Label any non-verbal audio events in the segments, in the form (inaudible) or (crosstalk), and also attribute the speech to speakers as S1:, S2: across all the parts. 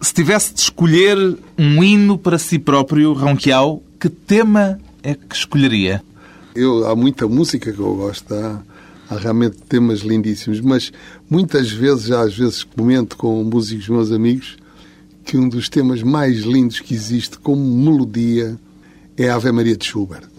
S1: Se tivesse de escolher um hino para si próprio, Ronquial, que tema é que escolheria?
S2: Eu, há muita música que eu gosto, há, há realmente temas lindíssimos, mas muitas vezes, já às vezes comento com músicos meus amigos, que um dos temas mais lindos que existe como melodia é a Ave Maria de Schubert.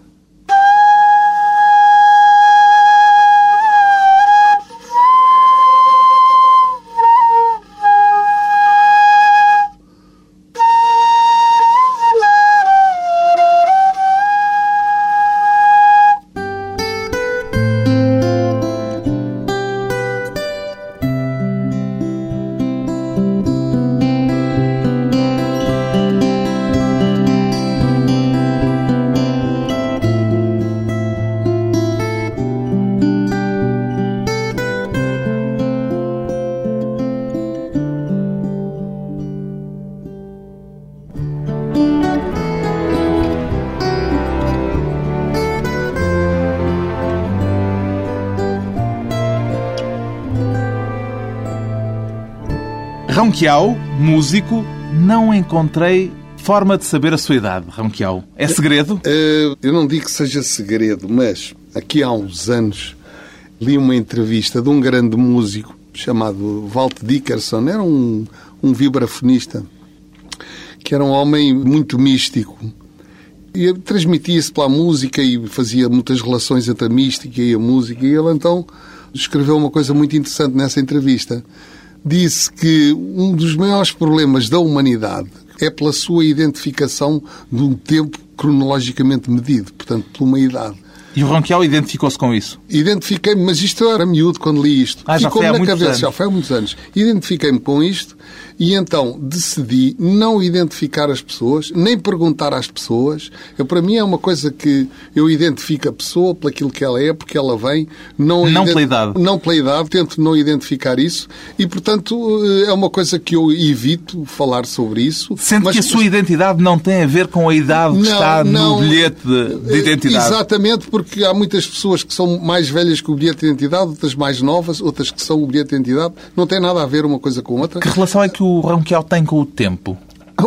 S1: Ronquial, músico, não encontrei forma de saber a sua idade, Ronquial. É segredo?
S2: Uh, eu não digo que seja segredo, mas aqui há uns anos li uma entrevista de um grande músico chamado Walt Dickerson. Era um, um vibrafonista que era um homem muito místico. E transmitia-se pela música e fazia muitas relações entre a mística e a música. E ele então escreveu uma coisa muito interessante nessa entrevista disse que um dos maiores problemas da humanidade é pela sua identificação de um tempo cronologicamente medido, portanto, por uma idade.
S1: E o Ronquial identificou-se com isso?
S2: Identifiquei-me, mas isto era miúdo quando li isto.
S1: Ah, há
S2: na cabeça,
S1: anos.
S2: já foi há muitos anos. Identifiquei-me com isto e então decidi não identificar as pessoas, nem perguntar às pessoas. Eu, para mim é uma coisa que eu identifico a pessoa pelo aquilo que ela é, porque ela vem.
S1: Não, não pela idade.
S2: Não pela idade, tento não identificar isso e, portanto, é uma coisa que eu evito falar sobre isso.
S1: Sendo mas, que a sua identidade não tem a ver com a idade que não, está no bilhete de, de identidade.
S2: Exatamente, porque há muitas pessoas que são mais velhas que o bilhete de identidade, outras mais novas, outras que são o bilhete de identidade. Não tem nada a ver uma coisa com outra.
S1: Que relação é que o Ronquial tem com o tempo?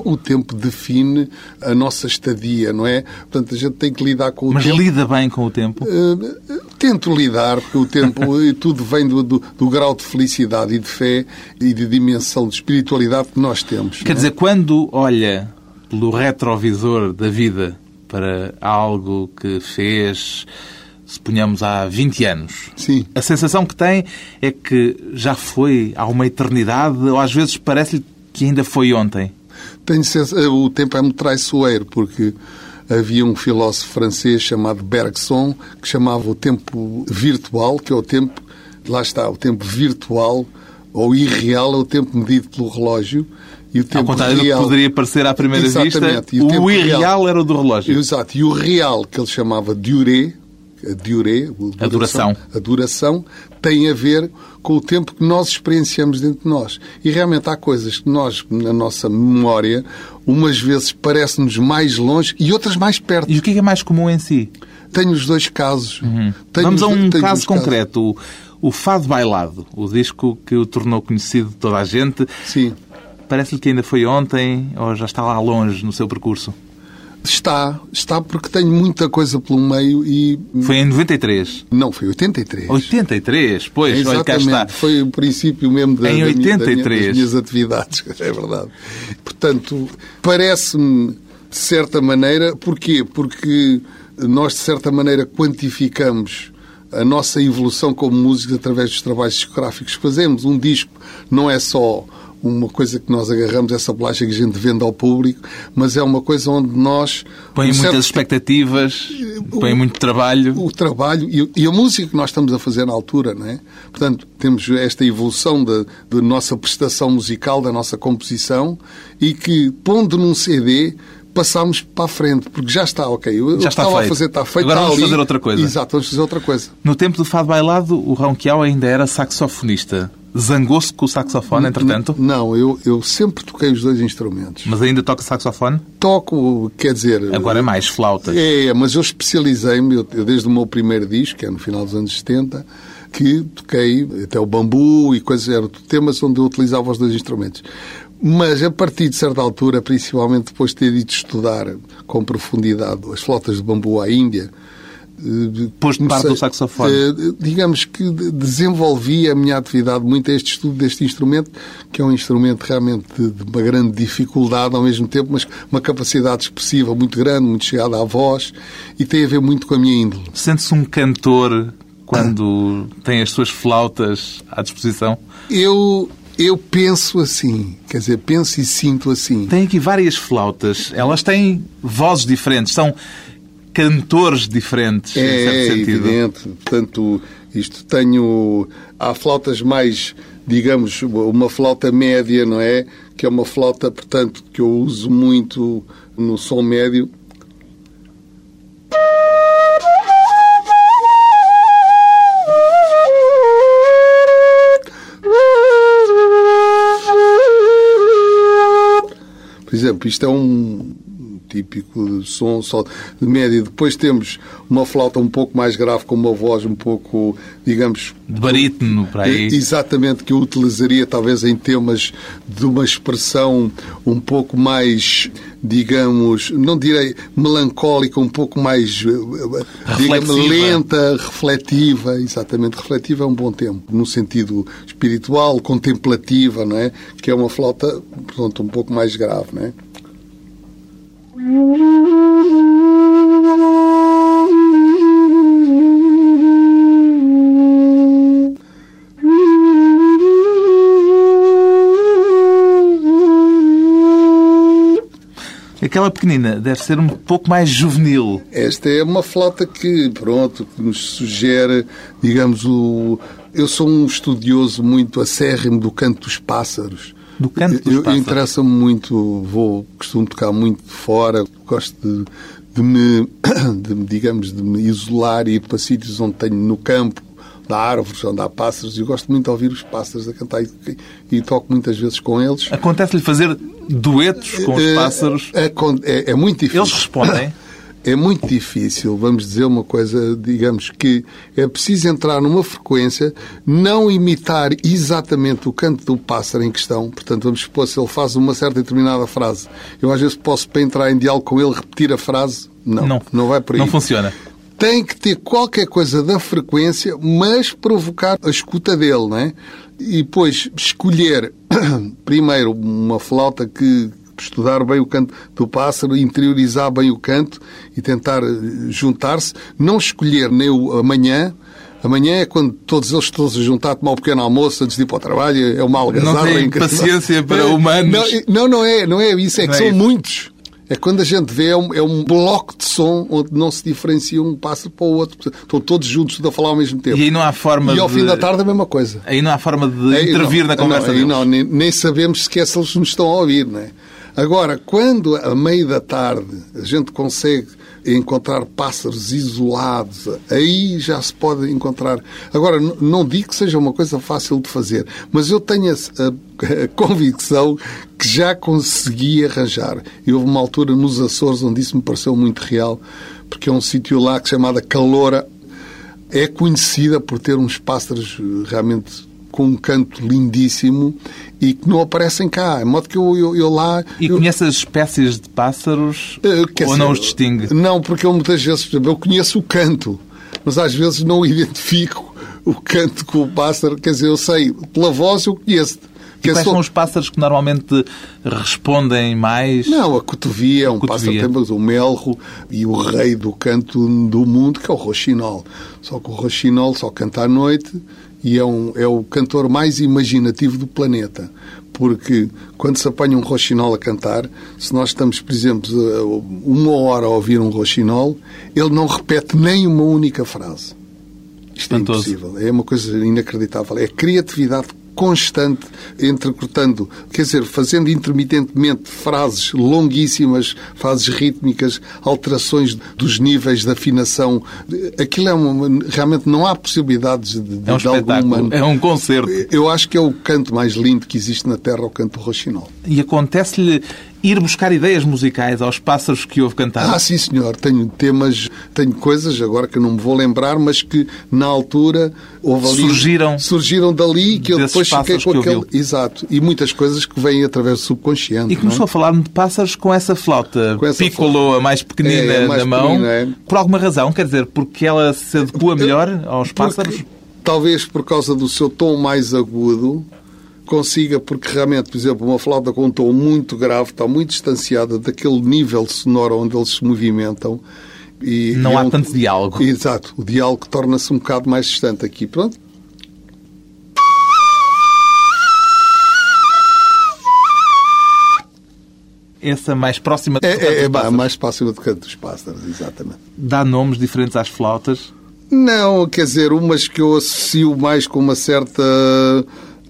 S2: O tempo define a nossa estadia, não é? Portanto, a gente tem que lidar com o
S1: Mas
S2: tempo.
S1: Mas lida bem com o tempo?
S2: Uh, tento lidar, porque o tempo, (laughs) tudo vem do, do, do, grau de felicidade e de fé e de dimensão de espiritualidade que nós temos.
S1: Quer
S2: é?
S1: dizer, quando olha pelo retrovisor da vida para algo que fez suponhamos há 20 anos,
S2: Sim.
S1: a sensação que tem é que já foi há uma eternidade ou às vezes parece-lhe que ainda foi ontem?
S2: Tenho o tempo é muito traiçoeiro, porque havia um filósofo francês chamado Bergson que chamava o tempo virtual, que é o tempo, lá está, o tempo virtual ou irreal é o tempo medido pelo relógio. E o tempo
S1: Ao contrário
S2: real...
S1: do que poderia parecer à primeira
S2: Exatamente.
S1: vista,
S2: o,
S1: o irreal real... era o do relógio.
S2: Exato. E o real, que ele chamava durée, a durée,
S1: a duração,
S2: a duração tem a ver com o tempo que nós experienciamos dentro de nós. E realmente há coisas que nós, na nossa memória, umas vezes parecem-nos mais longe e outras mais perto.
S1: E o que é mais comum em si?
S2: Tenho os dois casos.
S1: Uhum. Vamos a um caso concreto. O, o Fado Bailado, o disco que o tornou conhecido de toda a gente.
S2: Sim.
S1: Parece-lhe que ainda foi ontem ou já está lá longe no seu percurso?
S2: Está, está porque tenho muita coisa pelo meio e...
S1: Foi em 93?
S2: Não, foi 83.
S1: 83, pois,
S2: Exatamente.
S1: olha cá está.
S2: Foi o princípio mesmo da,
S1: em 83.
S2: Da minha, das minhas atividades, (laughs) é verdade. Portanto, parece-me, de certa maneira, porquê? Porque nós, de certa maneira, quantificamos a nossa evolução como músicos através dos trabalhos discográficos que fazemos. Um disco não é só uma coisa que nós agarramos, essa bolacha que a gente vende ao público, mas é uma coisa onde nós...
S1: Põe um muitas certo... expectativas, põe muito trabalho.
S2: O trabalho e, e, a música que nós estamos a fazer na altura, não é? Portanto, temos esta evolução da, da nossa prestação musical, da nossa composição, e que, pondo num CD, passámos para a frente, porque já está, ok. Eu
S1: já está
S2: estava
S1: feito.
S2: a fazer está feito.
S1: Agora vamos
S2: ali.
S1: fazer outra coisa.
S2: Exato, vamos fazer outra coisa.
S1: No tempo do Fado Bailado, o Ronquial ainda era saxofonista. Zangou-se com o saxofone, entretanto?
S2: Não, eu, eu sempre toquei os dois instrumentos.
S1: Mas ainda toca saxofone?
S2: Toco, quer dizer...
S1: Agora é mais flautas.
S2: É, mas eu especializei-me, eu, eu, desde o meu primeiro disco, que é no final dos anos 70, que toquei até o bambu e coisas, eram temas onde eu utilizava os dois instrumentos. Mas a partir de certa altura, principalmente depois de ter ido estudar com profundidade as flotas de bambu à Índia,
S1: Posto de parte do saxofone.
S2: Eh, digamos que desenvolvi a minha atividade muito a este estudo deste instrumento, que é um instrumento realmente de uma grande dificuldade ao mesmo tempo, mas uma capacidade expressiva muito grande, muito chegada à voz, e tem a ver muito com a minha índole.
S1: Sente-se um cantor quando tem as suas flautas à disposição?
S2: Eu eu penso assim, quer dizer, penso e sinto assim.
S1: Tem aqui várias flautas, elas têm vozes diferentes, são cantores diferentes,
S2: é,
S1: em certo sentido.
S2: evidente. Portanto, isto tenho... Há flautas mais, digamos, uma flauta média, não é? Que é uma flauta, portanto, que eu uso muito no som médio. Por exemplo, isto é um, típico de som só de média. Depois temos uma flauta um pouco mais grave, com uma voz um pouco, digamos...
S1: De barítono, para aí.
S2: Exatamente, que eu utilizaria talvez em temas de uma expressão um pouco mais, digamos, não direi melancólica, um pouco mais, digamos, lenta, refletiva. Exatamente, refletiva é um bom termo, no sentido espiritual, contemplativa, não é? Que é uma flauta, portanto, um pouco mais grave, não é?
S1: Aquela pequenina deve ser um pouco mais juvenil.
S2: Esta é uma flauta que, pronto, que nos sugere, digamos, o... Eu sou um estudioso muito acérrimo do canto dos pássaros.
S1: Do canto dos
S2: eu,
S1: pássaros?
S2: Interessa-me muito, vou, costumo tocar muito de fora, gosto de, de me, (coughs) de, digamos, de me isolar e ir para sítios onde tenho no campo, da árvores, onde há pássaros, e eu gosto muito de ouvir os pássaros a cantar e, e toco muitas vezes com eles.
S1: Acontece-lhe fazer duetos com os
S2: Eh,
S1: pássaros?
S2: É, é, é muito difícil.
S1: Eles respondem? (coughs)
S2: É muito difícil, vamos dizer uma coisa, digamos que é preciso entrar numa frequência, não imitar exatamente o canto do pássaro em questão. Portanto, vamos supor, se ele faz uma certa determinada frase, eu às vezes posso, para entrar em diálogo com ele, repetir a frase. Não, não,
S1: Não.
S2: vai por aí.
S1: Não funciona.
S2: Tem que ter qualquer coisa da frequência, mas provocar a escuta dele, não é? E depois escolher, (coughs) primeiro, uma flauta que estudar bem o canto do pássaro, interiorizar bem o canto e tentar eh, juntar-se. Não escolher nem o amanhã. Amanhã é quando todos eles estão a juntar a tomar um pequeno almoço antes de ir para o trabalho. É uma algazarra.
S1: Não tem paciência para
S2: É,
S1: humanos.
S2: Não, não, não é. Não é isso. É que
S1: é
S2: são muitos. É quando a gente vê, é um, é um bloco de som onde não se diferencia um pássaro para o outro. Estão todos juntos a falar ao mesmo tempo.
S1: E aí não há forma
S2: E ao
S1: de...
S2: fim da tarde a mesma coisa.
S1: Aí não há forma de
S2: Aí
S1: intervir
S2: não,
S1: na conversa
S2: não,
S1: deles.
S2: não, nem, nem sabemos sequer se eles nos estão a ouvir, não é? Agora, quando a meio da tarde a gente consegue encontrar pássaros isolados, aí já se pode encontrar. Agora, não digo que seja uma coisa fácil de fazer, mas eu tenho a, a- convicção que já consegui arranjar. E houve uma altura nos Açores onde isso me pareceu muito real, porque é um sítio lá que chamada Caloura, é conhecida por ter uns pássaros eh, realmente com um canto lindíssimo e que não aparecem cá. De modo que eu, eu, eu lá.
S1: E
S2: eu,
S1: conhece as espécies de pássaros
S2: quer
S1: ou não os distingue?
S2: Não, porque eu muitas vezes, eu conheço o canto, mas às vezes não (laughs) identifico o canto com o pássaro. Quer dizer, eu sei, pela voz eu conheço.
S1: E quais são os pássaros que normalmente respondem mais?
S2: Não, a cotovia é um
S1: Cotovia.
S2: pássaro, temos o melro e o rei do canto do mundo, que é o roxinol. Só que o roxinol só canta à noite e é, um, é o cantor mais imaginativo do planeta. Porque quando se apanha um roxinol a cantar, se nós estamos, por exemplo, a- uma hora a ouvir um roxinol, ele não repete nem uma única frase. Isto é
S1: Espantoso.
S2: impossível. É uma coisa inacreditável. É criatividade constante, entrecortando, quer dizer, fazendo intermitentemente frases longuíssimas, frases rítmicas, alterações dos níveis de afinação. Aquilo é uma, realmente não há possibilidades de, de,
S1: É um
S2: de algum
S1: espetáculo,
S2: humano.
S1: é um concerto.
S2: Eu acho que é o canto mais lindo que existe na Terra, o canto roxinol.
S1: E acontece-lhe ir buscar ideias musicais aos pássaros que ouve cantar?
S2: Ah, sim, senhor. Tenho temas, tenho coisas agora que não me vou lembrar, mas que na altura houve ali,
S1: Surgiram
S2: surgiram dali que eu depois fiquei com
S1: que
S2: aquele. Exato. E muitas coisas que vêm através do subconsciente.
S1: E começou
S2: não
S1: a falar-me de pássaros com essa flauta
S2: Com essa
S1: piccolo, a mais pequenina
S2: É, a mais
S1: na mão.
S2: pequenina, é.
S1: Por alguma razão, quer dizer, porque ela se adequa melhor aos
S2: Porque,
S1: pássaros?
S2: talvez por causa do seu tom mais agudo, consiga, porque realmente, por exemplo, uma flauta com um tom muito grave está muito distanciada daquele nível sonoro onde eles se movimentam. E,
S1: Não
S2: e
S1: há
S2: é um-
S1: tanto diálogo.
S2: Exato. O diálogo torna-se um bocado mais distante aqui. Pronto.
S1: Essa mais próxima
S2: É,
S1: do canto
S2: é,
S1: dos
S2: é
S1: pássaros.
S2: mais próximo do canto dos pássaros, exatamente.
S1: Dá nomes diferentes às flautas.
S2: Não, quer dizer, umas que eu associo mais com uma certa.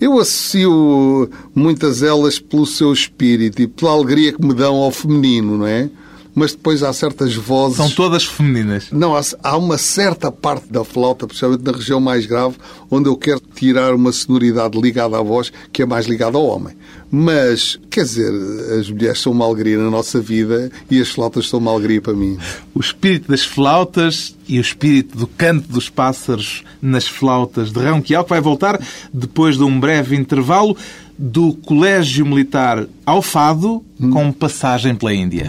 S2: Eu associo muitas elas pelo seu espírito e pela alegria que me dão ao feminino, não é? Mas depois há certas vozes.
S1: São todas femininas.
S2: Não, há, há uma certa parte da flauta, principalmente na região mais grave, onde eu quero tirar uma sonoridade ligada à voz, que é mais ligada ao homem. Mas, quer dizer, as mulheres são uma alegria na nossa vida e as flautas são uma alegria para mim.
S1: O espírito das flautas e o espírito do canto dos pássaros nas flautas de Ronquial, que vai voltar depois de um breve intervalo do Colégio Militar ao Fado, com passagem pela Índia.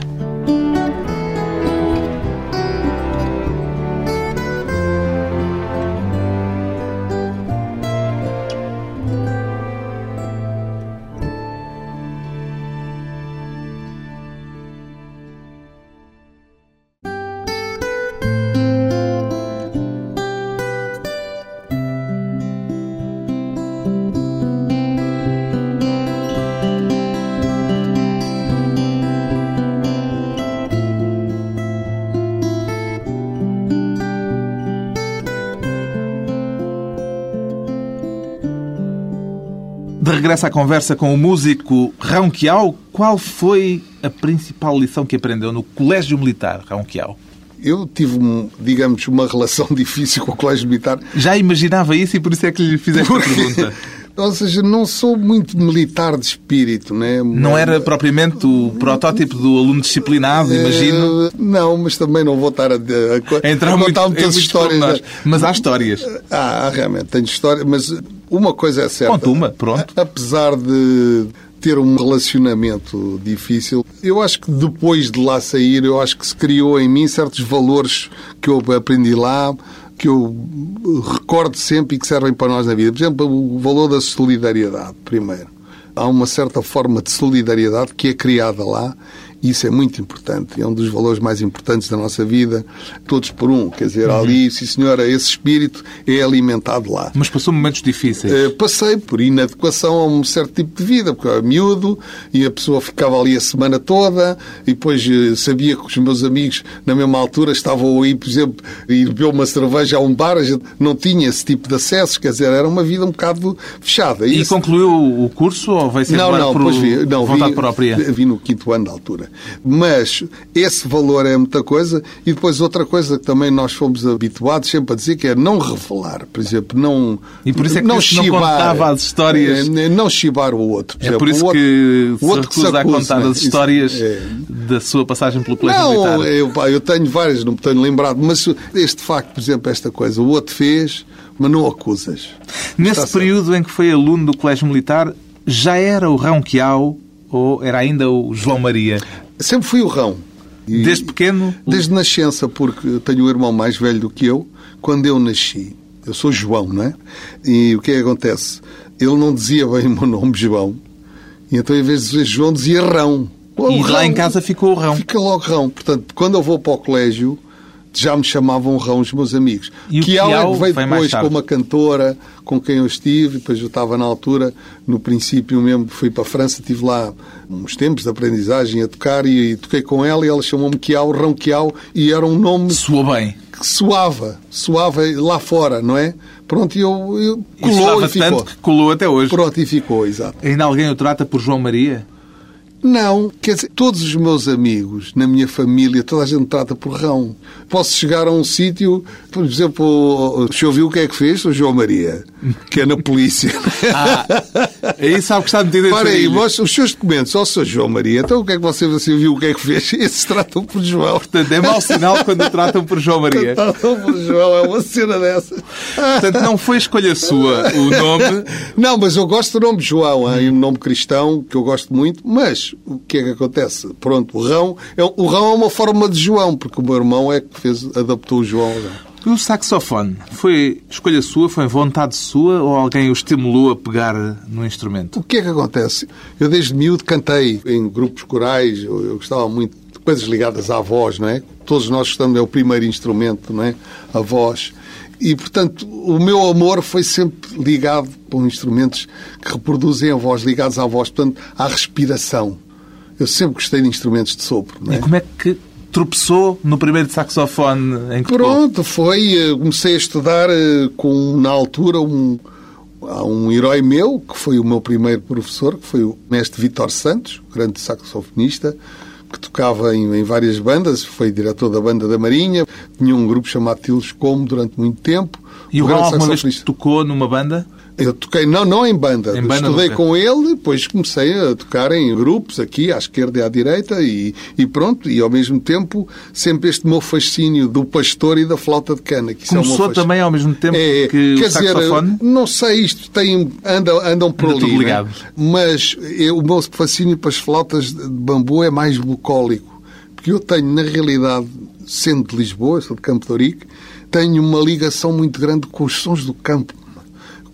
S1: De regresso à conversa com o músico Ronquial, qual foi a principal lição que aprendeu no Colégio Militar Ronquial?
S2: Eu tive, digamos, uma relação (laughs) difícil com o colégio militar.
S1: Já imaginava isso e por isso é que lhe fiz esta
S2: Porque,
S1: pergunta. (laughs)
S2: ou seja, não sou muito militar de espírito, né?
S1: Não era propriamente o protótipo do aluno disciplinado, imagino.
S2: Eh, Não, mas também não vou estar a, a,
S1: A
S2: a
S1: muito,
S2: contar
S1: em
S2: muitas histórias.
S1: pormenores. Mas há histórias.
S2: Ah, há, realmente, tenho história, mas uma coisa é certa.
S1: Conta uma, pronto.
S2: Apesar de ter um relacionamento difícil, eu acho que depois de lá sair, eu acho que se criou em mim certos valores que eu aprendi lá, que eu recordo sempre e que servem para nós na vida. Por exemplo, o valor da solidariedade, primeiro. Há uma certa forma de solidariedade que é criada lá e isso é muito importante. É um dos valores mais importantes da nossa vida. Todos por um. Quer dizer,
S1: Uhum.
S2: ali, sim senhora, esse espírito é alimentado lá.
S1: Mas passou momentos difíceis.
S2: Eh, Passei por inadequação a um certo tipo de vida, porque eu era miúdo e a pessoa ficava ali a semana toda e depois eh, sabia que os meus amigos, na mesma altura, estavam aí, por exemplo, a ir beber uma cerveja a um bar, não tinha esse tipo de acesso, quer dizer, era uma vida um bocado fechada.
S1: E
S2: Isso-
S1: concluiu o curso ou veio ser
S2: não, não,
S1: por
S2: vi, não,
S1: vontade
S2: vi,
S1: própria?
S2: Vi no quinto ano da altura. Mas esse valor é muita coisa e depois outra coisa que também nós fomos habituados sempre a dizer que é não revelar, por exemplo, não
S1: E por isso é que
S2: não
S1: esse não
S2: chibar,
S1: contava as histórias.
S2: eh, não chibar o outro.
S1: É por
S2: exemplo,
S1: isso
S2: o outro-
S1: que
S2: o
S1: se
S2: outro que se
S1: recusa a
S2: acusa,
S1: contar
S2: né?
S1: as histórias
S2: é.
S1: da sua passagem pelo colégio
S2: Não,
S1: militar.
S2: eu, eu tenho várias, não me tenho lembrado, mas este facto, por exemplo, esta coisa, o outro fez, mas não acusas.
S1: Nesse
S2: Está certo.
S1: período em que foi aluno do colégio militar, já era o Ronquial ou era ainda o João Maria?
S2: Sempre fui o rão. E-
S1: Desde pequeno?
S2: Desde nascença, porque tenho um irmão mais velho do que eu. Quando eu nasci, eu sou João, não é? E o que é que acontece? Ele não dizia bem o meu nome, João. E então, em vez de dizer João, dizia Rão. O
S1: E lá
S2: Rão.
S1: em casa ficou o Rão.
S2: Fica logo Rão. Portanto, quando eu vou para o colégio, já me chamavam Rão os meus amigos.
S1: E
S2: é que veio depois com uma cantora com quem eu estive, depois eu estava na altura, no princípio mesmo, fui para a França, estive lá uns tempos de aprendizagem a tocar e, e toquei com ela e ela chamou-me Kiau, Rão Kiau, e era um nome
S1: Soou bem.
S2: que soava, soava lá fora, não é? Pronto, e eu, eu
S1: E
S2: colou
S1: soava
S2: e ficou.
S1: tanto que colou até hoje.
S2: Pronto, e ficou, exato.
S1: Ainda alguém o trata por João Maria?
S2: Não, quer dizer, todos os meus amigos, na minha família, toda a gente trata por Rão. Posso chegar a um sítio, por exemplo, o senhor viu o que é que fez? O João Maria, que é na polícia. (laughs)
S1: Ah, aí sabe que está metido
S2: Para aí, vós- os seus documentos, ó, Sr. João Maria, então o que é que você, você viu o que é que fez? (laughs) Esses tratam por João.
S1: Portanto, é mau sinal quando tratam por João Maria.
S2: Tratam por João, é uma cena dessas.
S1: Portanto, não foi escolha sua o nome.
S2: Não, mas eu gosto do nome João, é um nome cristão que eu gosto muito, mas o que é que acontece? Pronto, o Rão é, o Rão é uma forma de João, porque o meu irmão é que fez, adaptou o João. Rão.
S1: O saxofone foi escolha sua, foi vontade sua ou alguém o estimulou a pegar no instrumento?
S2: O que é que acontece? Eu desde miúdo cantei em grupos corais, eu, eu gostava muito de coisas ligadas à voz, não é? Todos nós gostamos, é o primeiro instrumento, não é? A voz. E, portanto, o meu amor foi sempre ligado com instrumentos que reproduzem a voz, ligados à voz, portanto, à respiração. Eu sempre gostei de instrumentos de sopro, não é?
S1: E como é que tropeçou no primeiro saxofone em que?
S2: Pronto, foi. eh, Comecei a estudar eh, com, na altura, um, um herói meu, que foi o meu primeiro professor, que foi o mestre Vítor Santos, grande saxofonista, que tocava em, em várias bandas, foi diretor da banda da Marinha, tinha um grupo chamado Tilos Como durante muito tempo.
S1: E o
S2: Um
S1: Raul alguma vez tocou numa banda?
S2: Eu toquei, não, não em banda.
S1: Em banda
S2: Estudei com ele, depois comecei a tocar em grupos, aqui à esquerda e à direita, e, e pronto. E ao mesmo tempo, sempre este meu fascínio do pastor e da flauta de cana. Que é o meu
S1: Começou
S2: fascínio.
S1: também ao mesmo tempo
S2: É,
S1: que
S2: quer
S1: o saxofone?
S2: dizer, não sei, isto tem, andam, andam por
S1: Anda
S2: ali, né? mas eu- o meu fascínio para as flautas de bambu é mais bucólico, porque eu tenho, na realidade, sendo de Lisboa, sou de Campo de Ourique, tenho uma ligação muito grande com os sons do campo.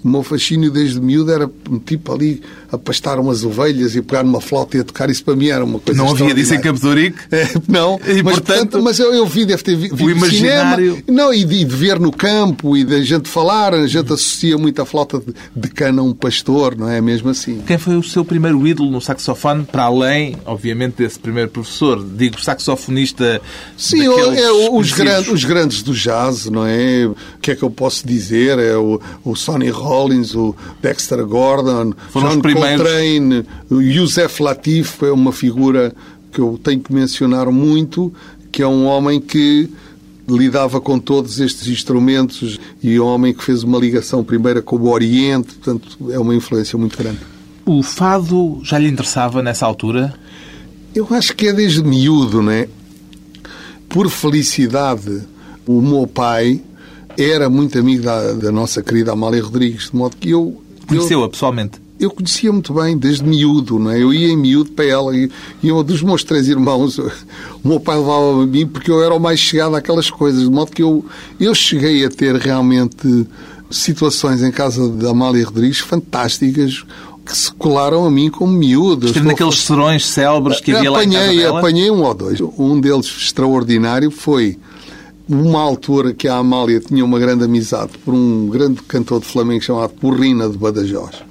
S2: O meu fascínio desde miúdo era tipo ali a pastar umas ovelhas e pegar numa flauta e a tocar. Isso para mim era uma coisa
S1: Não havia disso em
S2: extraordinária.
S1: Campo de Ourique?
S2: É, não,
S1: E,
S2: mas,
S1: portanto,
S2: mas eu, eu vi, deve ter vi, vi
S1: o imaginário-
S2: cinema, não, e de, de ver no campo e da gente falar, a gente associa muito a flauta de, de cana a um pastor, não é mesmo assim?
S1: Quem foi o seu primeiro ídolo no saxofone, para além, obviamente, desse primeiro professor? Digo, saxofonista
S2: Sim, é, os, grandes, os grandes do jazz, não é? O que é que eu posso dizer? É o, o Sonny Rollins, o Dexter Gordon,
S1: Foram
S2: John
S1: os primeiros.
S2: Coltrane, Youssef Latif é uma figura que eu tenho que mencionar muito, que é um homem que lidava com todos estes instrumentos e um homem que fez uma ligação primeira com o Oriente, portanto é uma influência muito grande.
S1: O fado já lhe interessava nessa altura?
S2: Eu acho que é desde miúdo, né? Por felicidade, o meu pai era muito amigo da, da nossa querida Amália Rodrigues, de modo que eu
S1: Conheceu-a pessoalmente?
S2: Eu conhecia muito bem, desde miúdo, não é? Eu ia em miúdo para ela e, e eu, dos meus três irmãos, (laughs) o meu pai levava-me a mim porque eu era o mais chegado àquelas coisas, de modo que eu, eu cheguei a ter realmente situações em casa da Amália Rodrigues fantásticas que se colaram a mim como miúdo. Eu
S1: Esteve naqueles serões célebres que havia lá em casa
S2: apanhei,
S1: dela?
S2: apanhei um ou dois. Um deles extraordinário foi uma altura que a Amália tinha uma grande amizade por um grande cantor de flamengo chamado Porrina de Badajoz,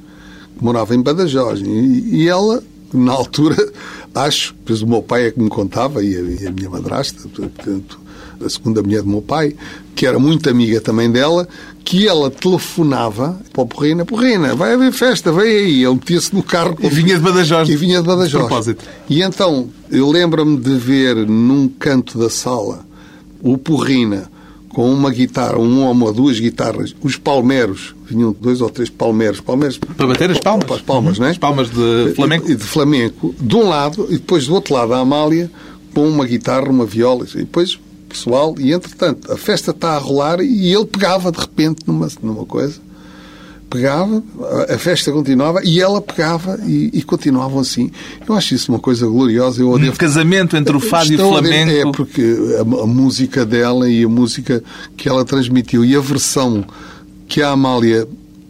S2: morava em Badajoz. E, e ela, na altura, (laughs) acho, pois o meu pai é que me contava, e a, e a minha madrasta, portanto, a segunda mulher do meu pai, que era muito amiga também dela, que ela telefonava para o Porrina, Porrina, vai haver festa, vem aí. Ele metia-se no carro.
S1: E vinha de Badajoz.
S2: E vinha de Badajoz.
S1: De propósito.
S2: E então, eu lembro-me de ver num canto da sala o Porrina com uma guitarra, um homem ou duas guitarras, os palmeros, vinham dois ou três palmeros, palmeros
S1: Para bater as palmas?
S2: Para as palmas, não é?
S1: As palmas de flamenco?
S2: E de flamenco, de um lado, e depois do outro lado a Amália, com uma guitarra, uma viola, e depois pessoal, e entretanto, a festa está a rolar e ele pegava de repente numa, numa coisa, pegava, a- festa continuava e ela pegava e, e continuavam assim. Eu acho isso uma coisa gloriosa. Eu
S1: Um
S2: devo
S1: casamento entre o fado e o flamenco.
S2: É, porque a, a música dela e a música que ela transmitiu e a versão que a Amália,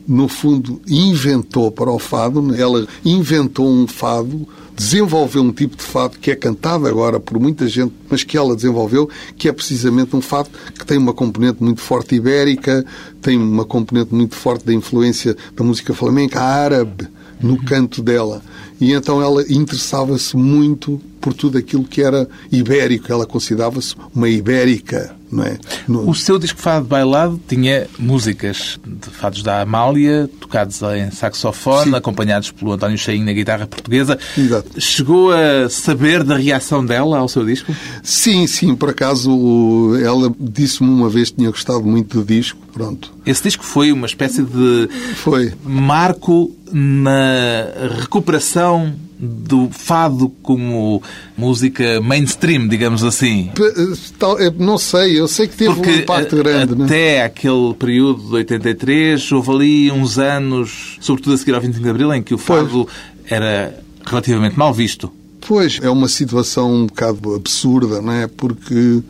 S2: no fundo, inventou para o fado, ela inventou um fado, desenvolveu um tipo de fado que é cantado agora por muita gente, mas que ela desenvolveu, que é precisamente um fado que tem uma componente muito forte ibérica, tem uma componente muito forte da influência da música flamenca árabe no canto dela. E então ela interessava-se muito por tudo aquilo que era ibérico. Ela considerava-se uma ibérica, não é?
S1: No... O seu disco Fado Bailado tinha músicas de fados da Amália, tocados em saxofone, Sim. acompanhados pelo António Cheinho na guitarra portuguesa.
S2: Exato.
S1: Chegou a saber da reação dela ao seu disco?
S2: Sim, sim. Por acaso, ela disse-me uma vez que tinha gostado muito do disco. Pronto.
S1: Esse disco foi uma espécie de
S2: foi.
S1: marco na recuperação do fado como música mainstream, digamos assim?
S2: Eh, não sei, eu sei que teve
S1: Porque
S2: um impacto grande.
S1: Até né? aquele período de 83, houve ali uns anos, sobretudo a seguir ao 25 de Abril, em que o fado pois. era relativamente mal visto.
S2: Pois, é uma situação um bocado absurda, não é? Porque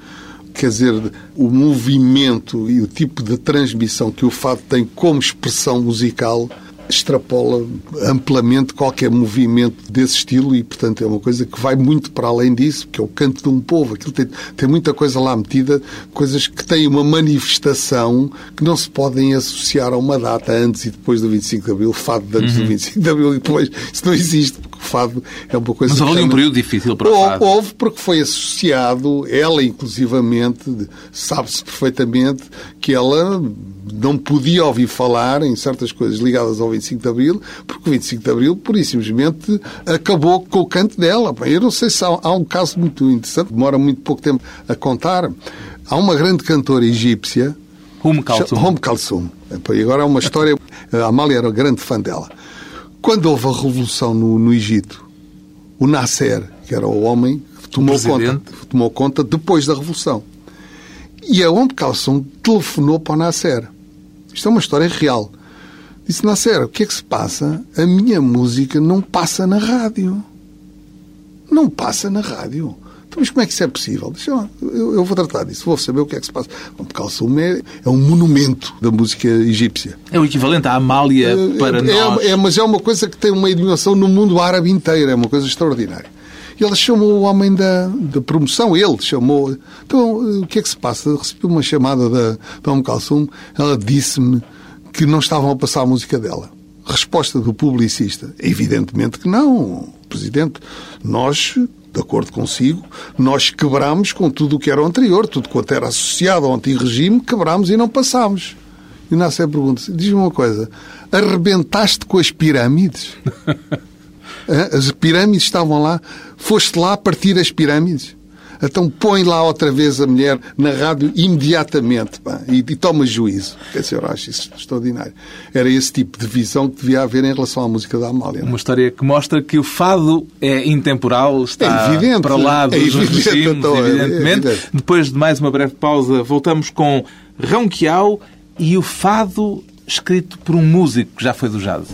S2: quer dizer, o movimento e o tipo de transmissão que o fado tem como expressão musical extrapola amplamente qualquer movimento desse estilo e, portanto, é uma coisa que vai muito para além disso, que é o canto de um povo. Aquilo tem, tem muita coisa lá metida, coisas que têm uma manifestação que não se podem associar a uma data antes e depois do 25 de Abril, fado de antes uhum. do 25 de Abril e depois. Isso não existe, fado é uma coisa...
S1: Mas houve chama... um período difícil para o fado.
S2: Houve, porque foi associado, ela inclusivamente, sabe-se perfeitamente que ela não podia ouvir falar em certas coisas ligadas ao 25 de Abril, porque o 25 de Abril, por e simplesmente, acabou com o canto dela. Eu não sei se há, há um caso muito interessante, demora muito pouco tempo a contar. Há uma grande cantora egípcia,
S1: Hum Kalsum.
S2: Hum Kalsum. E agora é uma história. A Amália era grande fã dela. Quando houve a revolução no, no Egito, o Nasser, que era o homem que tomou conta, tomou conta depois da revolução. E a Om Kalsum telefonou para o Nasser. Isto é uma história real. Disse, Nasser, o que é que se passa? A minha música não passa na rádio. Não passa na rádio. Então, mas como é que isso é possível? Deixa eu, eu, eu, vou tratar disso, vou saber o que é que se passa. Bom, Kalsum é, é um monumento da música egípcia.
S1: É o equivalente à Amália é, para
S2: é,
S1: nós.
S2: É, mas é uma coisa que tem uma dimensão no mundo árabe inteiro, é uma coisa extraordinária. E ela chamou o homem da, da promoção, ele chamou. Então, o que é que se passa? Recebi uma chamada da, da Om Kalsum, ela disse-me que não estavam a passar a música dela. Resposta do publicista: evidentemente que não, Presidente. Nós, de acordo consigo, nós quebramos com tudo o que era o anterior, tudo quanto era associado ao antigo regime, quebramos e não passámos. E Nasser pergunta diz-me uma coisa, arrebentaste com as pirâmides? (laughs) As pirâmides estavam lá. Foste lá partir as pirâmides? Então põe lá outra vez a mulher na rádio imediatamente pá, e, e toma juízo. Quer dizer, eu acho isso extraordinário. Era esse tipo de visão que devia haver em relação à música da Amália. Não?
S1: É? Uma história que mostra que o fado é intemporal, está
S2: é evidente,
S1: para lá dos
S2: é evidente,
S1: regimes,
S2: então, é
S1: evidentemente. É Depois de mais uma breve pausa, voltamos com Ronquial e o fado escrito por um músico que já foi do jazz.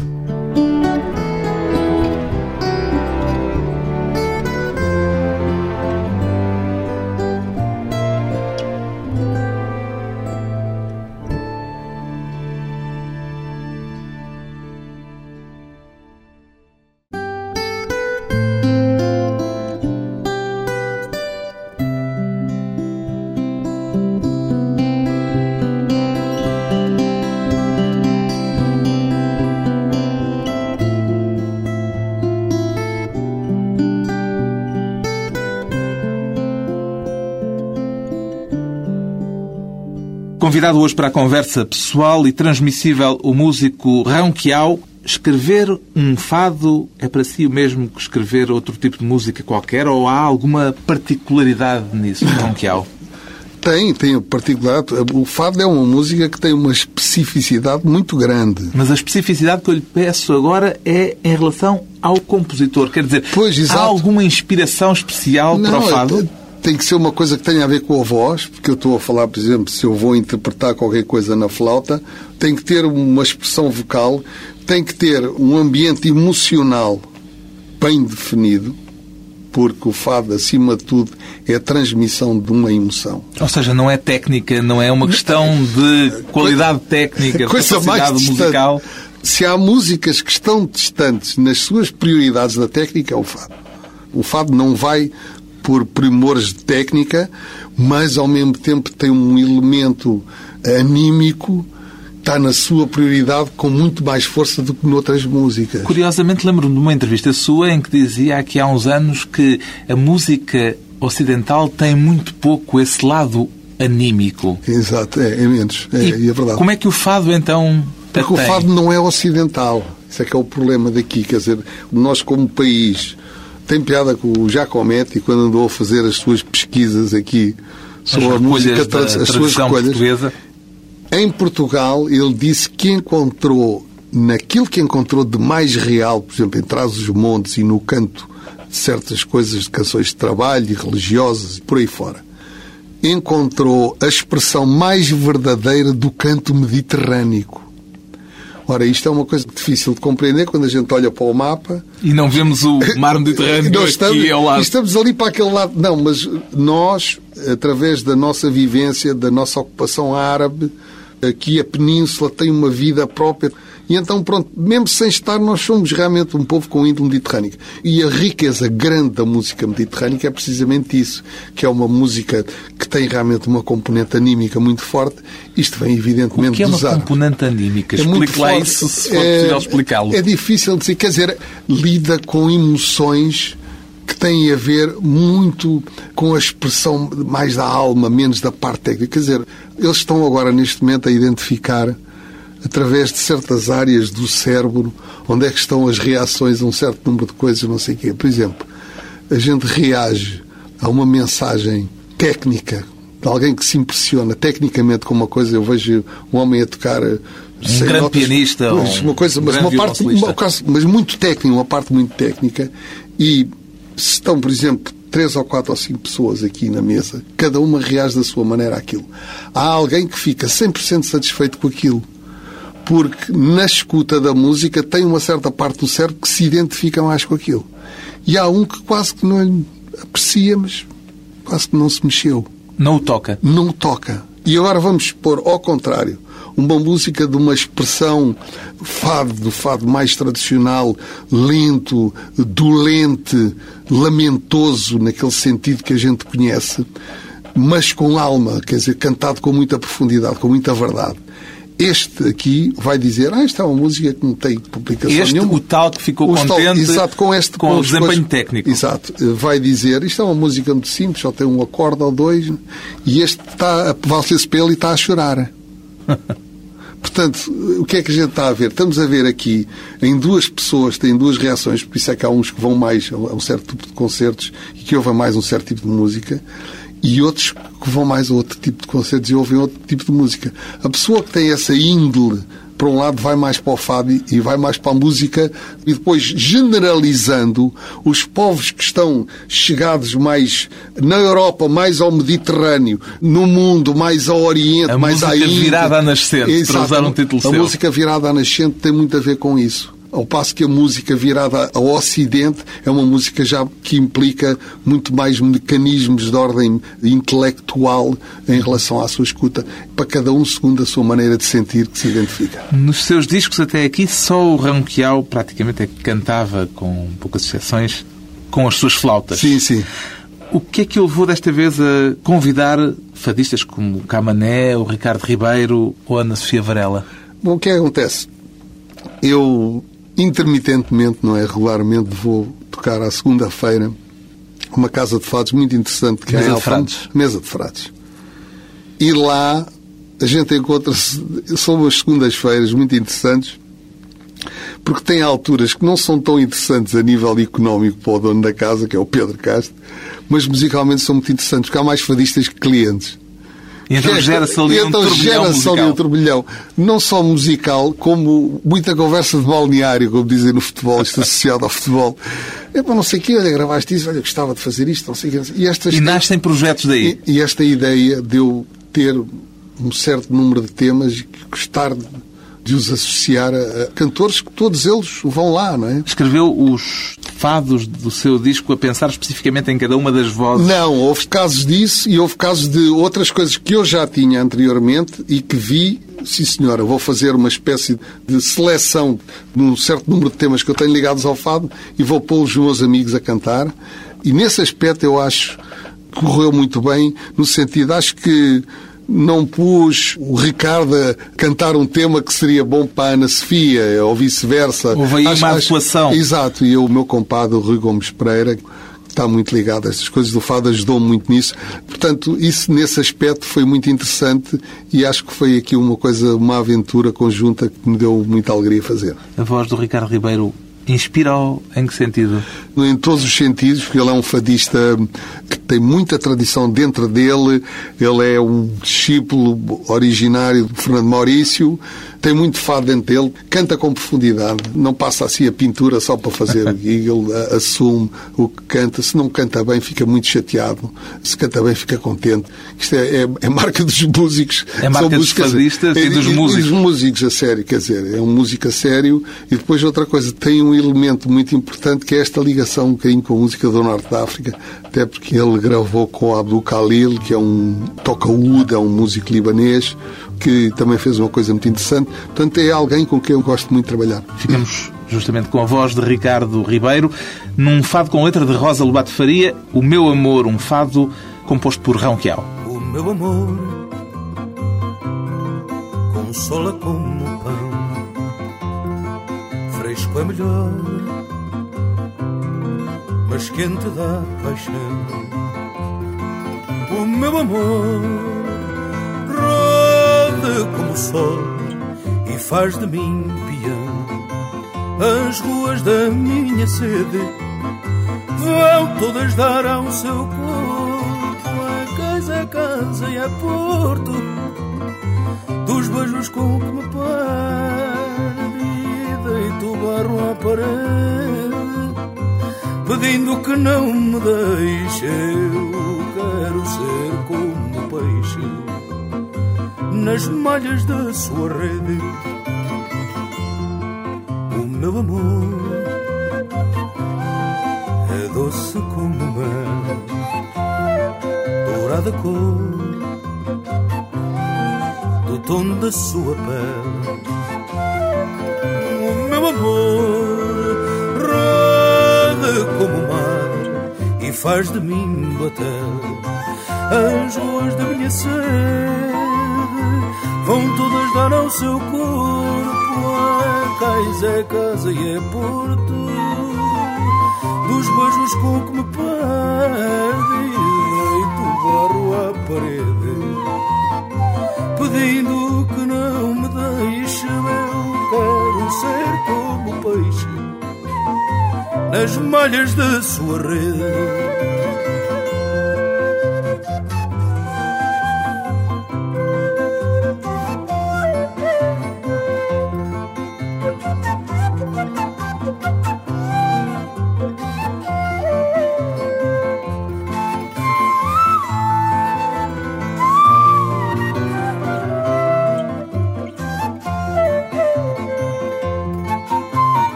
S1: Convidado hoje para a conversa pessoal e transmissível o músico Rão escrever um fado é para si o mesmo que escrever outro tipo de música qualquer ou há alguma particularidade nisso, Rão?
S2: Tem, tem particularidade. O fado é uma música que tem uma especificidade muito grande.
S1: Mas a especificidade que eu lhe peço agora é em relação ao compositor. Quer dizer,
S2: pois,
S1: há alguma inspiração especial
S2: Não,
S1: para o fado?
S2: Tem que ser uma coisa que tenha a ver com a voz, porque eu estou a falar, por exemplo, se eu vou interpretar qualquer coisa na flauta, tem que ter uma expressão vocal, tem que ter um ambiente emocional bem definido, porque o fado, acima de tudo, é a transmissão de uma emoção.
S1: Ou seja, não é técnica, não é uma questão de qualidade técnica, coisa mais musical.
S2: Se há músicas que estão distantes nas suas prioridades da técnica, é o fado. O fado não vai por primores de técnica, mas ao mesmo tempo tem um elemento anímico está na sua prioridade com muito mais força do que noutras músicas.
S1: Curiosamente, lembro-me de uma entrevista sua em que dizia aqui há uns anos que a música ocidental tem muito pouco esse lado anímico.
S2: Exato, é, é menos. É,
S1: E
S2: é verdade.
S1: Como é que o fado, então,
S2: Porque o
S1: tem?
S2: fado não é ocidental. Isso é que é o problema daqui. Quer dizer, nós como país... Tem piada com o Giacometti quando andou a fazer as suas pesquisas aqui sobre a música,
S1: da
S2: as suas recolhas.
S1: portuguesa.
S2: Em Portugal, ele disse que encontrou, naquilo que encontrou de mais real, por exemplo, em Trás os Montes e no canto de certas coisas de canções de trabalho e religiosas e por aí fora, encontrou a expressão mais verdadeira do canto mediterrâneo. Ora, isto é uma coisa difícil de compreender quando a gente olha para o mapa
S1: E não vemos o mar Mediterrâneo (laughs)
S2: nós
S1: aqui
S2: estamos,
S1: ao lado.
S2: estamos ali para aquele lado. Não, mas nós, através da nossa vivência, da nossa ocupação árabe, aqui a península tem uma vida própria. E então, pronto, mesmo sem estar, nós somos realmente um povo com índole mediterrâneo. E a riqueza grande da música mediterrânea é precisamente isso, que é uma música que tem realmente uma componente anímica muito forte. Isto vem, evidentemente,
S1: O que é uma
S2: dos
S1: componente anímica?
S2: É
S1: Explique lá
S2: forte.
S1: isso, se for
S2: É-
S1: possível explicá-lo.
S2: É difícil de dizer. Quer dizer, lida com emoções que têm a ver muito com a expressão mais da alma, menos da parte técnica. Quer dizer, eles estão agora, neste momento, a identificar, através de certas áreas do cérebro, onde é que estão as reações a um certo número de coisas, não sei o quê. Por exemplo, a gente reage a uma mensagem técnica de alguém que se impressiona tecnicamente com uma coisa. Eu vejo um homem a tocar. eh, sem
S1: grande
S2: notas,
S1: pianista, ou
S2: uma coisa,
S1: um
S2: mas uma parte, uma, mas muito técnica, uma parte muito técnica. E se estão, por exemplo, três ou quatro ou cinco pessoas aqui na mesa, cada uma reage da sua maneira àquilo. Há alguém que fica 100% satisfeito com aquilo. Porque na escuta da música tem uma certa parte do cérebro que se identifica mais com aquilo. E há um que quase que não aprecia, mas quase que não se mexeu
S1: Não o toca.
S2: não toca. E agora vamos pôr ao contrário. Uma música de uma expressão fado, do fado mais tradicional, lento, dolente, lamentoso, naquele sentido que a gente conhece, mas com alma, quer dizer, cantado com muita profundidade, com muita verdade. Este aqui vai dizer, ah, esta é uma música que não tem publicação
S1: Este,
S2: nenhuma.
S1: o tal que ficou
S2: O tal-
S1: contente
S2: exato, com, este,
S1: com o
S2: as
S1: desempenho
S2: coisas-
S1: técnico.
S2: Exato. Vai dizer, isto é uma música muito simples, só tem um acorde ou dois, e este está, valsa-se para ele e está a chorar. (laughs) Portanto, o que é que a gente está a ver? Estamos a ver aqui em duas pessoas, têm duas reações, por isso é que há uns que vão mais a um certo tipo de concertos e que ouvem mais um certo tipo de música, e outros que vão mais a outro tipo de concertos e ouvem outro tipo de música. A pessoa que tem essa índole, por um lado, vai mais para o fado e vai mais para a música, e depois, generalizando, os povos que estão chegados mais na Europa, mais ao Mediterrâneo, no mundo, mais ao Oriente,
S1: A
S2: mais à
S1: música
S2: Índia.
S1: virada à nascente, para
S2: Exato.
S1: usar um título
S2: A
S1: seu.
S2: música virada à nascente tem muito a ver com isso. Ao passo que a música virada ao Ocidente é uma música já que implica muito mais mecanismos de ordem intelectual em relação à sua escuta, para cada um segundo a sua maneira de sentir que se identifica.
S1: Nos seus discos até aqui, só o Ranquial praticamente é que cantava, com poucas exceções, com as suas flautas.
S2: Sim, sim.
S1: O que é que o levou desta vez a convidar fadistas como o Camané, o Ricardo Ribeiro ou a Ana Sofia Varela?
S2: Bom, o que é que acontece? Eu, intermitentemente, não é regularmente, vou tocar à segunda-feira uma casa de fados muito interessante que é
S1: Mesa de
S2: Alfama.
S1: Frades.
S2: Mesa de Frades. E lá a gente encontra-se, são umas segundas-feiras muito interessantes, porque tem alturas que não são tão interessantes a nível económico para o dono da casa, que é o Pedro Castro, mas musicalmente são muito interessantes, porque há mais fadistas que clientes.
S1: E então gera-se ali um
S2: então
S1: turbilhão
S2: gera-se ali um turbilhão. Não só musical, como muita conversa de balneário, como dizem no futebol, isto associado ao futebol. É para não sei o quê, olha, gravaste isso, olha, gostava de fazer isto, não sei o quê. E, estas,
S1: E nascem projetos daí.
S2: e, e esta ideia de eu ter um certo número de temas e gostar de, de os associar a, cantores que todos eles vão lá, não é?
S1: Escreveu os fados do seu disco a pensar especificamente em cada uma das vozes.
S2: Não, houve casos disso e houve casos de outras coisas que eu já tinha anteriormente e que vi, sim senhora, vou fazer uma espécie de seleção de um certo número de temas que eu tenho ligados ao fado e vou pôr os meus amigos a cantar. E nesse aspecto eu acho que correu muito bem, no sentido, acho que não pus o Ricardo a cantar um tema que seria bom para a Ana Sofia ou vice-versa.
S1: Houve aí
S2: Acho-
S1: uma adequação.
S2: Exato, e eu, o meu compadre, o Rui Gomes Pereira, está muito ligado a estas coisas do fado, ajudou muito nisso. Portanto, isso nesse aspecto foi muito interessante e acho que foi aqui uma coisa, uma aventura conjunta que me deu muita alegria fazer.
S1: A voz do Ricardo Ribeiro inspira-o em que sentido?
S2: Em todos os sentidos, porque ele é um fadista que tem muita tradição dentro dele, ele é um discípulo originário de Fernando Maurício, tem muito fado dentro dele, canta com profundidade, não passa assim a pintura só para fazer. e ele assume o que canta. Se não canta bem, fica muito chateado. Se canta bem, fica contente. Isto é, é, é marca dos músicos.
S1: É marca dos fadistas e dos músicos.
S2: dos músicos, a sério, quer dizer, é um músico a sério. E depois outra coisa, tem um elemento muito importante que é esta ligação um bocadinho com a música do Norte da África, até porque ele gravou com Abdul Khalil, que é um toca-oud, é um músico libanês, que também fez uma coisa muito interessante. Portanto, é alguém com quem eu gosto muito de trabalhar.
S1: Ficamos justamente com a voz de Ricardo Ribeiro, num fado com letra de Rosa Lobato Faria, O Meu Amor, um fado composto por Rão Quial.
S3: O meu amor consola como pão, fresco é melhor, mas quente dá paixão. O meu amor como o sol e faz de mim peão. As ruas da minha sede vão todas dar ao seu corpo. A casa é casa e é porto dos beijos com que me perde e deito barro à parede, pedindo que não me deixe. Eu quero ser como peixe nas malhas da sua rede. O meu amor é doce como mel, dourada cor do tom da sua pele. O meu amor roda como o mar e faz de mim bater as ruas da minha sede vão todas dar ao seu corpo. A cais é casa e é porto dos beijos com que me perde. Deito barro à parede, pedindo que não me deixe. Eu quero ser como peixe nas malhas da sua rede.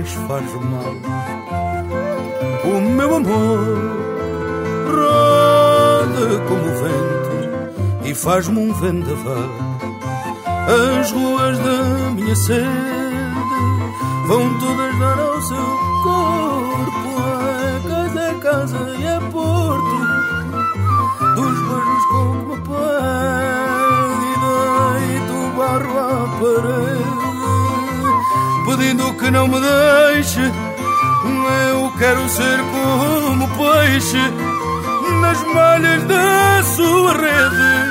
S3: Demais faz mal. O meu amor roda como o vento e faz-me um vendaval. As ruas da minha sede vão todas dar ao seu corpo. A casa é casa e é porto dos beijos com que me pede e deito barro à parede, pedindo que não me deixe. Eu quero ser como peixe nas malhas da sua rede.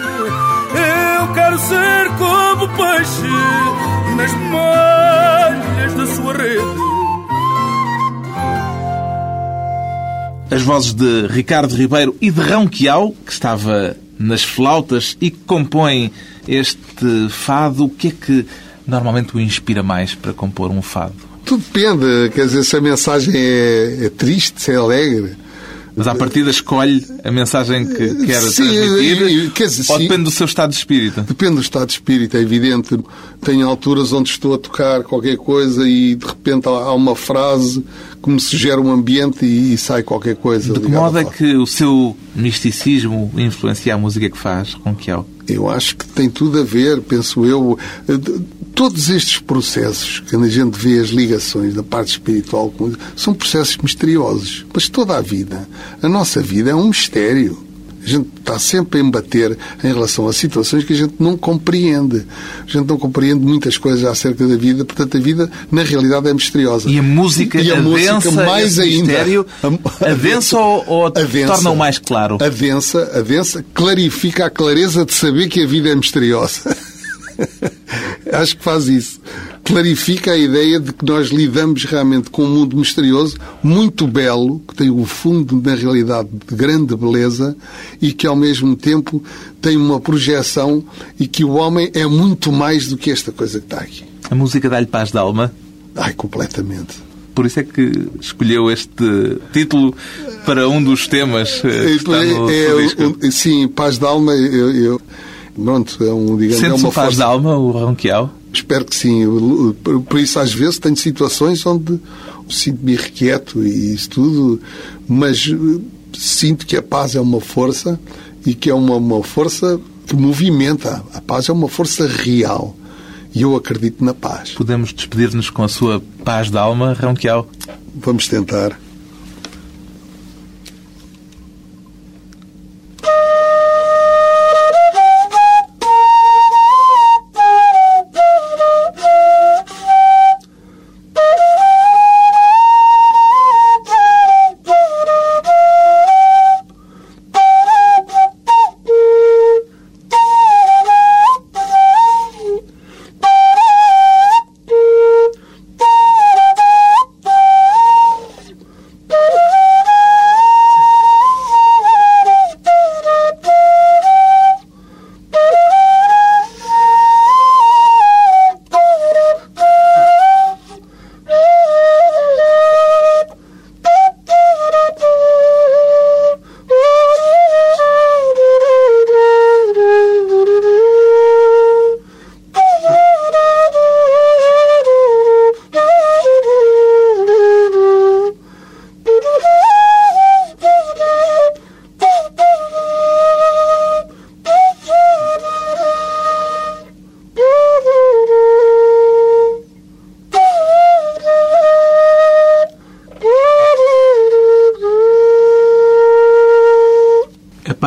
S3: Eu quero ser como peixe nas malhas da sua rede.
S1: As vozes de Ricardo Ribeiro e de Rão Quiau, que estava nas flautas e que compõe este fado, o que é que normalmente o inspira mais para compor um fado?
S2: Tudo depende, quer dizer, se a mensagem é, é triste, se é alegre,
S1: Mas à partida escolhe a mensagem que quer
S2: Sim,
S1: transmitir
S2: quer dizer,
S1: ou
S2: sim.
S1: depende do seu estado de espírito?
S2: Depende do estado de espírito, é evidente. Tem alturas onde estou a tocar qualquer coisa e de repente há uma frase que me sugere um ambiente e, sai qualquer coisa.
S1: De que modo é que o seu misticismo influencia a música que faz, Ronquial?
S2: Eu acho que tem tudo a ver, penso eu. eh, Todos estes processos, quando a gente vê as ligações da parte espiritual, são processos misteriosos. Mas toda a vida, a nossa vida é um mistério. A gente está sempre a embater em relação a situações que a gente não compreende. A gente não compreende muitas coisas acerca da vida, portanto a vida, na realidade, é misteriosa.
S1: E a música
S2: E a música mais ainda.
S1: mistério? Adensa ou- ou (laughs) torna-o mais claro?
S2: Adensa, adensa, clarifica a clareza de saber que a vida é misteriosa. (laughs) Acho que faz isso. Clarifica a ideia de que nós lidamos realmente com um mundo misterioso, muito belo, que tem um fundo, na realidade, de grande beleza e que, ao mesmo tempo, tem uma projeção e que o homem é muito mais do que esta coisa que está aqui.
S1: A música dá-lhe paz de alma?
S2: Ai, completamente.
S1: Por isso é que escolheu este título para um dos temas eh, que está no
S2: É,
S1: seu
S2: é,
S1: disco.
S2: o- sim, paz de alma, eu, eu- pronto, é um, digamos, é uma
S1: um paz
S2: força
S1: de alma, o Ronquial?
S2: Espero que sim. Eu- Por isso, às vezes, tenho situações onde sinto-me irrequieto e isso tudo, mas eh, sinto que a paz é uma força e que é uma, uma força que movimenta. A paz é uma força real. E eu acredito na paz.
S1: Podemos despedir-nos com a sua paz de alma, Ronquial?
S2: Vamos tentar.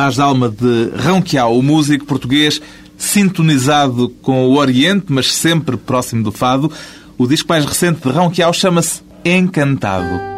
S1: Paz de alma de Ronquial, o músico português sintonizado com o Oriente, mas sempre próximo do fado. O disco mais recente de Ronquial chama-se Encantado.